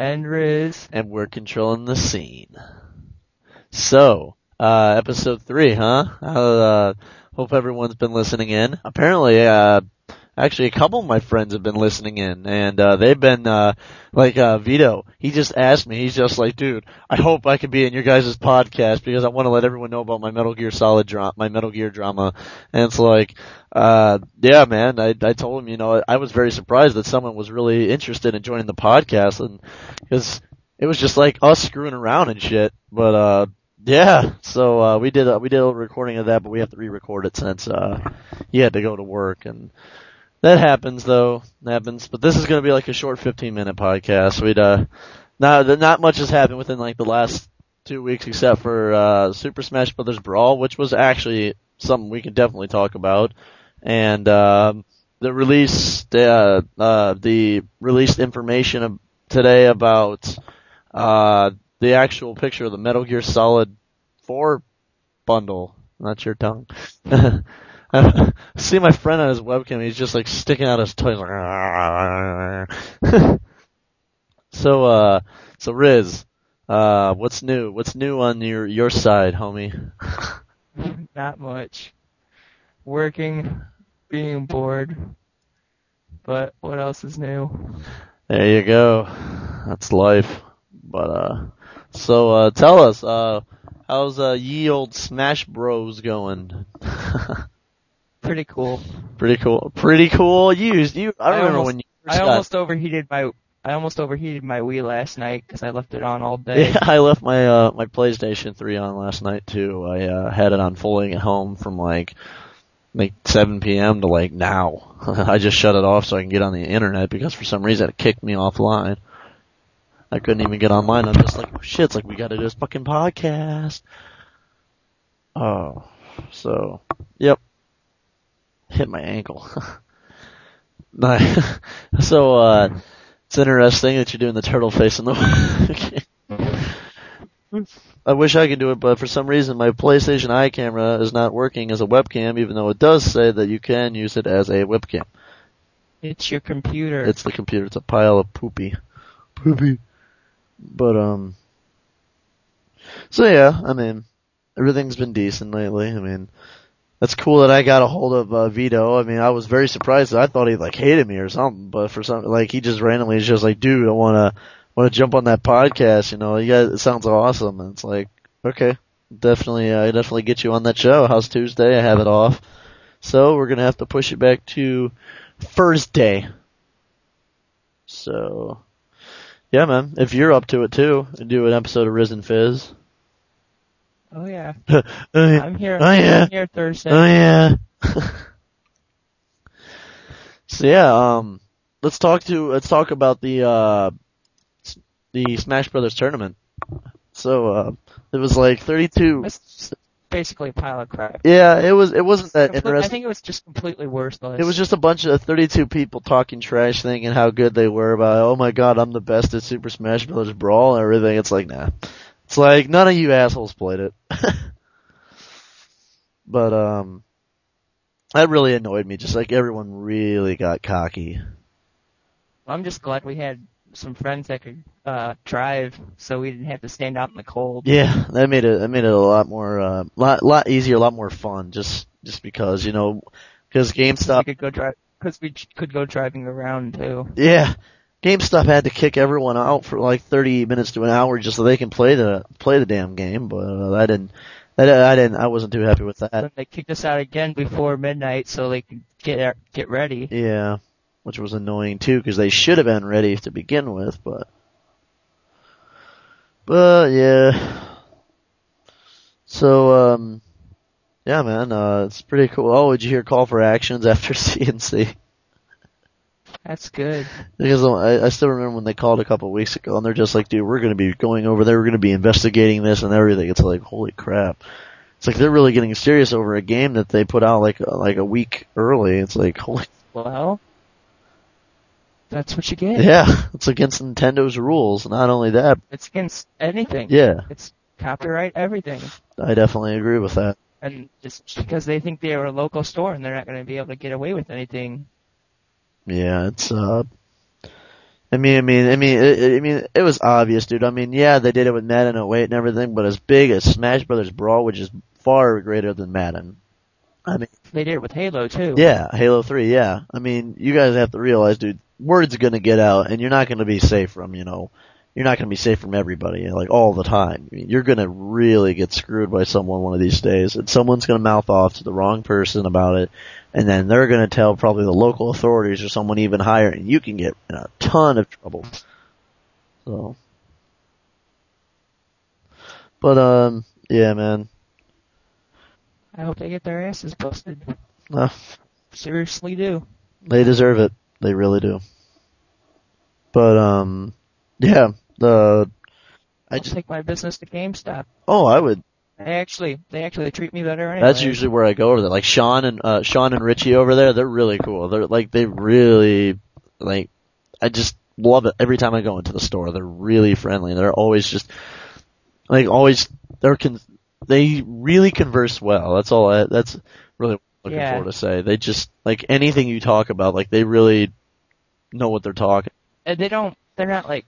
And Riz. And we're controlling the scene. So, uh, episode three, huh? Uh, hope everyone's been listening in. Apparently, uh, actually a couple of my friends have been listening in and uh they've been uh like uh Vito he just asked me he's just like dude I hope I can be in your guys' podcast because I want to let everyone know about my Metal Gear Solid drama my Metal Gear drama. And it's like uh yeah man I I told him you know I was very surprised that someone was really interested in joining the podcast and cuz it was just like us screwing around and shit but uh yeah, so uh we did a, we did a recording of that, but we have to re-record it since uh he had to go to work and that happens though. That happens. But this is going to be like a short 15 minute podcast. We'd, uh, not, not much has happened within like the last two weeks except for, uh, Super Smash Brothers Brawl, which was actually something we can definitely talk about. And, um, the release, uh, uh, the released information of today about, uh, the actual picture of the Metal Gear Solid 4 bundle. Not your tongue. I see my friend on his webcam. He's just like sticking out his toes. so, uh, so Riz, uh, what's new? What's new on your your side, homie? Not much. Working, being bored. But what else is new? There you go. That's life. But uh, so uh, tell us, uh, how's uh, ye old Smash Bros going? Pretty cool. Pretty cool. Pretty cool. Used you. I, I remember almost, when you. I got... almost overheated my. I almost overheated my Wii last night because I left it on all day. Yeah, I left my uh my PlayStation 3 on last night too. I uh had it on fully at home from like like 7 p.m. to like now. I just shut it off so I can get on the internet because for some reason it kicked me offline. I couldn't even get online. I'm just like, oh, shit, it's like we gotta do this fucking podcast. Oh, so, yep hit my ankle. so, uh, it's interesting that you're doing the turtle face in the I wish I could do it, but for some reason my PlayStation Eye camera is not working as a webcam, even though it does say that you can use it as a webcam. It's your computer. It's the computer. It's a pile of poopy. Poopy. But, um, so yeah, I mean, everything's been decent lately. I mean, that's cool that I got a hold of uh, Vito. I mean, I was very surprised. I thought he like hated me or something, but for some like he just randomly is just like, dude, I want to jump on that podcast. You know, you guys, it sounds awesome. And it's like, okay, definitely, uh, I definitely get you on that show. How's Tuesday? I have it off, so we're gonna have to push it back to Thursday. So, yeah, man, if you're up to it too, do an episode of Risen Fizz. Oh yeah. oh, yeah. I'm here. Oh yeah. I'm here Thursday. Oh yeah. so yeah, um, let's talk to let's talk about the uh the Smash Brothers tournament. So uh, it was like 32. It's basically a pile of crap. Yeah, it was. It wasn't that interesting. I think it was just completely worthless. It was just a bunch of 32 people talking trash, thinking how good they were about. Oh my god, I'm the best at Super Smash Brothers Brawl and everything. It's like nah. It's like none of you assholes played it. but um that really annoyed me. Just like everyone really got cocky. I'm just glad we had some friends that could uh drive so we didn't have to stand out in the cold. Yeah, that made it that made it a lot more uh lot lot easier, a lot more fun just just because, you know, cuz GameStop we could go drive cuz we could go driving around too. Yeah. GameStop had to kick everyone out for like 30 minutes to an hour just so they can play the play the damn game, but uh, I didn't. I, I didn't. I wasn't too happy with that. They kicked us out again before midnight so they could get get ready. Yeah, which was annoying too because they should have been ready to begin with, but but yeah. So um, yeah, man, uh, it's pretty cool. Oh, did you hear call for actions after CNC? That's good. Because I, I still remember when they called a couple of weeks ago, and they're just like, "Dude, we're going to be going over there. We're going to be investigating this and everything." It's like, holy crap! It's like they're really getting serious over a game that they put out like like a week early. It's like, holy. Well, that's what you get. Yeah, it's against Nintendo's rules. Not only that, it's against anything. Yeah, it's copyright everything. I definitely agree with that. And just because they think they're a local store and they're not going to be able to get away with anything, yeah, it's uh, I mean, I mean, I mean, it, I mean, it was obvious, dude. I mean, yeah, they did it with Madden 08 and everything, but as big as Smash Brothers Brawl, which is far greater than Madden. I mean, They did it with Halo too. yeah, Halo 3, yeah. I mean, you guys have to realize, dude, word's gonna get out, and you're not gonna be safe from, you know, you're not gonna be safe from everybody, like all the time. I mean, you're gonna really get screwed by someone one of these days, and someone's gonna mouth off to the wrong person about it, and then they're gonna tell probably the local authorities or someone even higher, and you can get in a ton of trouble. So. But, um, yeah, man. I hope they get their asses busted. Uh, Seriously do. They deserve it. They really do. But um, yeah. The I I'll just take my business to GameStop. oh I would. They actually, they actually treat me better anyway. That's usually where I go over there. Like Sean and uh Sean and Richie over there. They're really cool. They're like they really like. I just love it every time I go into the store. They're really friendly. They're always just like always. They're con- they really converse well. That's all. I, that's really what I'm looking Yeah. forward to say. They just like anything you talk about. Like they really know what they're talking. And they don't, they're not like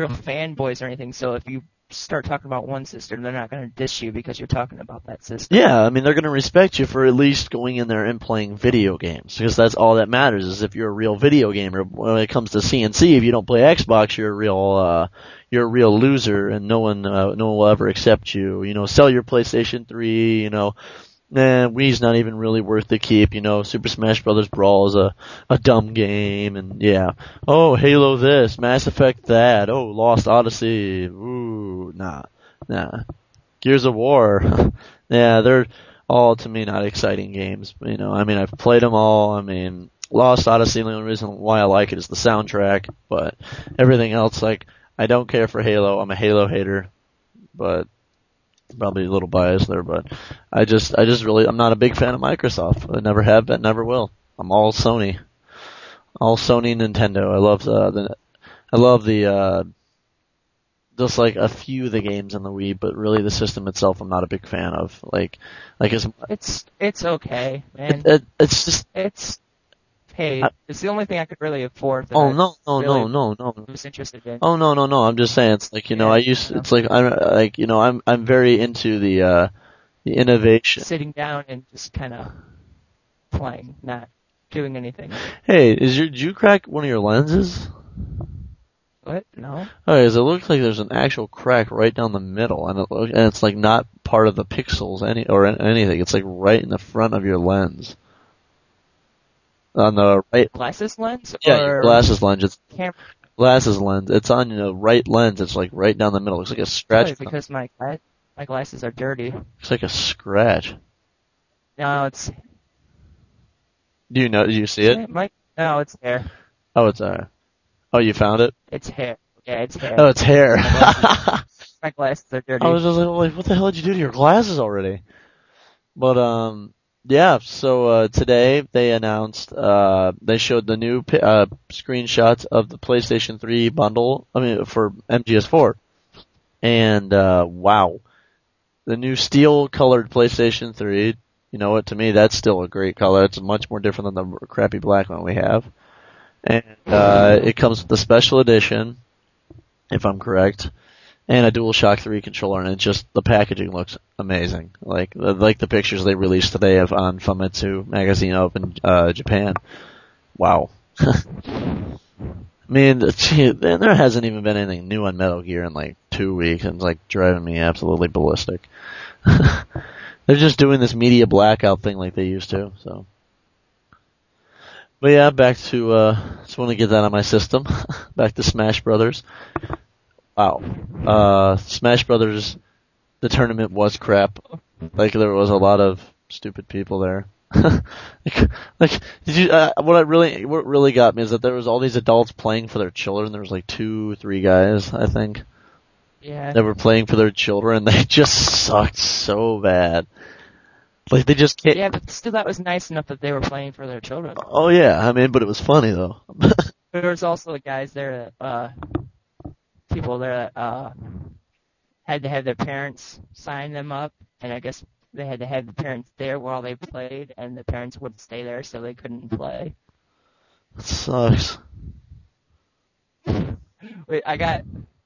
real fanboys or anything. So if you start talking about one system, they're not going to diss you because you're talking about that system. Yeah, I mean they're going to respect you for at least going in there and playing video games because that's all that matters. Is if you're a real video gamer. When it comes to CNC, if you don't play Xbox, you're a real uh, you're a real loser, and no one uh, no one will ever accept you. You know, sell your PlayStation 3. You know, nah, Wii's not even really worth the keep. You know, Super Smash Brothers Brawl is a a dumb game, and yeah. Oh, Halo this, Mass Effect that. Oh, Lost Odyssey. Ooh, nah, nah. Gears of War. yeah, they're all to me not exciting games. You know, I mean, I've played them all. I mean, Lost Odyssey. The only reason why I like it is the soundtrack, but everything else, like, I don't care for Halo. I'm a Halo hater, but probably a little biased there. But I just, I just really, I'm not a big fan of Microsoft. I never have been, never will. I'm all Sony, all Sony, Nintendo. I love the, the I love the. uh just like a few of the games on the Wii, but really the system itself I'm not a big fan of. Like, like it's, It's, it's okay, man. it, it, it's just, It's, hey, I- it's the only thing I could really afford. That oh no, no, no, really no, no. was interested in. Oh no, no, no. I'm just saying it's like, you know, Yeah, I used, no. it's like, I'm, like, you know, I'm, I'm very into the, uh, the innovation. Sitting down and just kind of playing, not doing anything. Hey, is your, did you crack one of your lenses? What? No? Okay, Okay, 'cause it looks like there's an actual crack right down the middle, and, it, look- and it's like not part of the pixels any or anything. It's like right in the front of your lens. On the right, Glasses lens? yeah, or glasses lens. It's camera? glasses lens. It's on your right lens. It's like right down the middle. Looks like a scratch. Probably because my my glasses are dirty. Looks like a scratch. No, it's Do you know? Do you see it? My, no, it's hair. Oh, it's uh. Oh, you found it. It's hair. Yeah, it's hair. Oh, it's hair. my glasses are dirty. I was just like, what the hell did you do to your glasses already? But um, yeah. So uh, today they announced uh they showed the new uh screenshots of the PlayStation 3 bundle. I mean for MGS4, and uh wow, the new steel colored PlayStation 3. You know what? To me, that's still a great color. It's much more different than the crappy black one we have. And uh, it comes with the special edition, if I'm correct and a DualShock 3 controller, and it just the packaging looks amazing. Like like the pictures they released today of on Famitsu magazine up in uh, Japan. Wow. I mean, gee, there hasn't even been anything new on Metal Gear in like two weeks, and it's like driving me absolutely ballistic. They're just doing this media blackout thing like they used to. So, but yeah, back to uh, just want to get that on my system. back to Smash Brothers. Wow. Uh, Smash Brothers, the tournament was crap. Like there was a lot of stupid people there. like, like, did you? Uh, what I really, what really got me is that there was all these adults playing for their children. There was like two, three guys, I think, yeah. that were playing for their children. They just sucked so bad. Like they just can't. Yeah, but still, that was nice enough that they were playing for their children. Oh yeah, I mean, but it was funny though. There was also the guys there that, uh, people that, uh, had to have their parents sign them up, and I guess they had to have the parents there while they played, and the parents wouldn't stay there, so they couldn't play. It sucks. Wait, I got.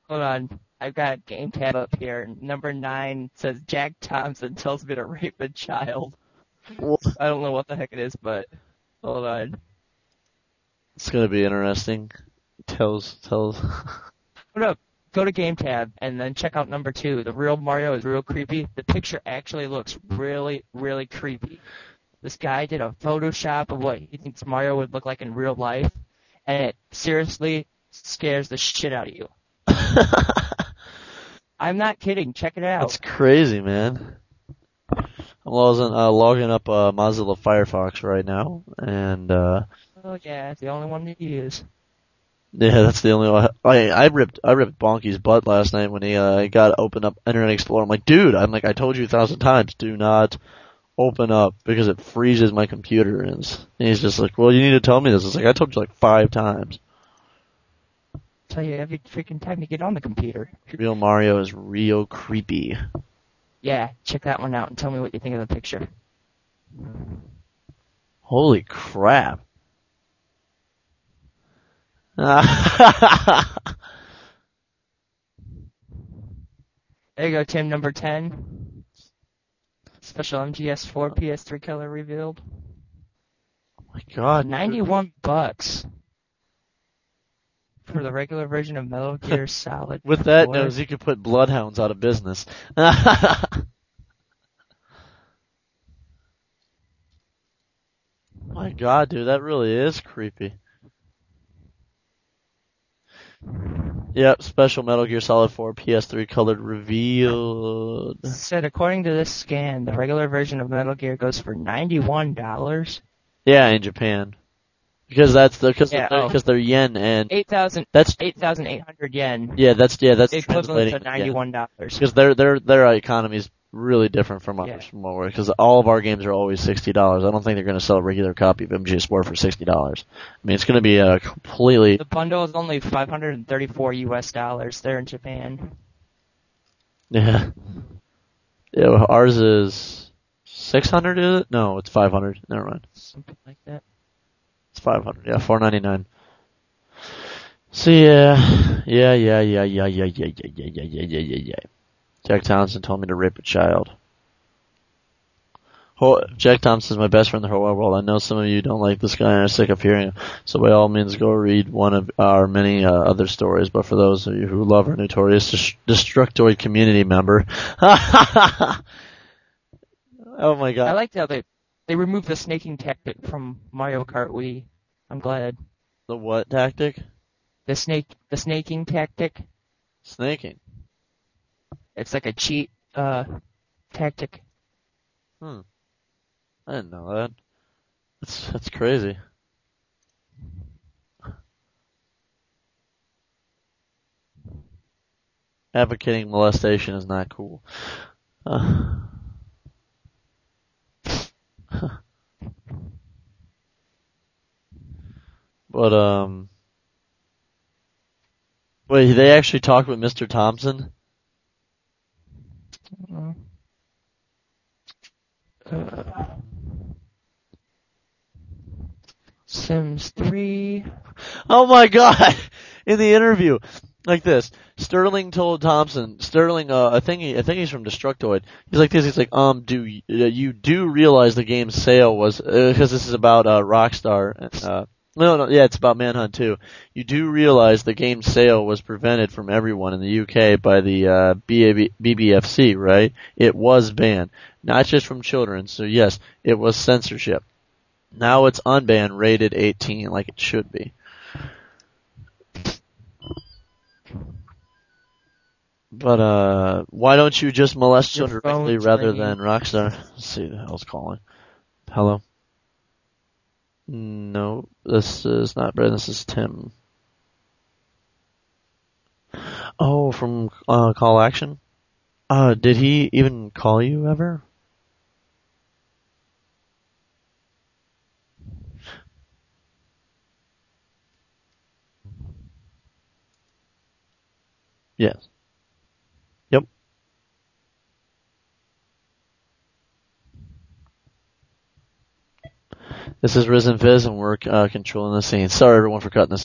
Hold on. I've got game tab up here. Number nine says Jack Thompson tells me to rape a child. I don't know what the heck it is, but hold on. It's gonna be interesting. Tells tells. Up. Go to game tab and then check out number two. The real Mario is real creepy. The picture actually looks really, really creepy. This guy did a Photoshop of what he thinks Mario would look like in real life, and it seriously scares the shit out of you. I'm not kidding. Check it out. That's crazy, man. I'm logging, uh, logging up uh, Mozilla Firefox right now, and uh, Oh yeah, it's the only one to use. Yeah, that's the only one. I I ripped I ripped Bonky's butt last night when he uh, got open up Internet Explorer. I'm like, dude, I'm like, I told you a thousand times, do not open up because it freezes my computer. And, and he's just like, well, you need to tell me this. It's like I told you like five times. Tell you every freaking time you get on the computer. Real Mario is real creepy. Yeah, check that one out and tell me what you think of the picture. Holy crap. There you go, Tim. Number ten. Special MGS4 PS3 color revealed. Oh my god. Ninety-one bucks for the regular version of Metal Gear Solid. With that 4. nose, you could put Bloodhounds out of business. My god, dude, that really is creepy. Yep, special Metal Gear Solid 4 PS3 colored revealed. said according to this scan, the regular version of Metal Gear goes for ninety-one dollars. Yeah, in Japan. Because that's the, cause Yeah, they're, oh. they're yen and Eight thousand that's, eight thousand eight hundred yen. yeah, that's, yeah, that's equivalent to ninety-one dollars. Because their their their economy is really different from ours. Yeah. From what we're because all of our games are always sixty dollars. I don't think they're going to sell a regular copy of MGS4 for sixty dollars. I mean, it's going to be a completely The bundle is only five hundred and thirty-four U.S. dollars there in Japan. yeah. Yeah, ours is six hundred. Is it? No, it's five hundred. Never mind. Something like that. It's five hundred. Yeah, four ninety nine. So yeah, yeah, yeah, yeah, yeah, yeah, yeah, yeah, yeah, yeah, yeah, yeah. Jack Thompson told me to rape a child. Jack Thompson's my best friend in the whole world. I know some of you don't like this guy and are sick of hearing him. So by all means, go read one of our many uh, other stories. But for those of you who love our notorious Dest- Destructoid community member, oh my god! I liked how they they removed the snaking tactic from Mario Kart Wii. I'm glad. the what tactic? The snake the snaking tactic. Snaking. It's like a cheat uh tactic. Hmm. I didn't know that. That's that's crazy. Advocating molestation is not cool. Uh. but um, wait, they actually talked with Mr. Thompson. Uh, uh, Sims 3. Oh my god! In the interview, like this, Sterling told Thompson, Sterling, uh, I think he, I think he's from Destructoid. He's like this. He's like, um, do y- uh, you do realize the game's sale was because this is about uh, Rockstar? Uh, no, no, yeah, it's about Manhunt too. You do realize the game's sale was prevented from everyone in the UK by the uh, BAB, BBFC, right? It was banned, not just from children. So yes, it was censorship. Now it's unbanned, rated 18, like it should be. But uh, why don't you just molest children directly rather than Rockstar? Let's see who the hell's calling. Hello. No, this is not Brad. This is Tim. Oh, from uh, Call Action. Uh, did he even call you ever? Yes. Yep. This is Risen Fizz, and we're uh, controlling the scene. Sorry, everyone, for cutting this.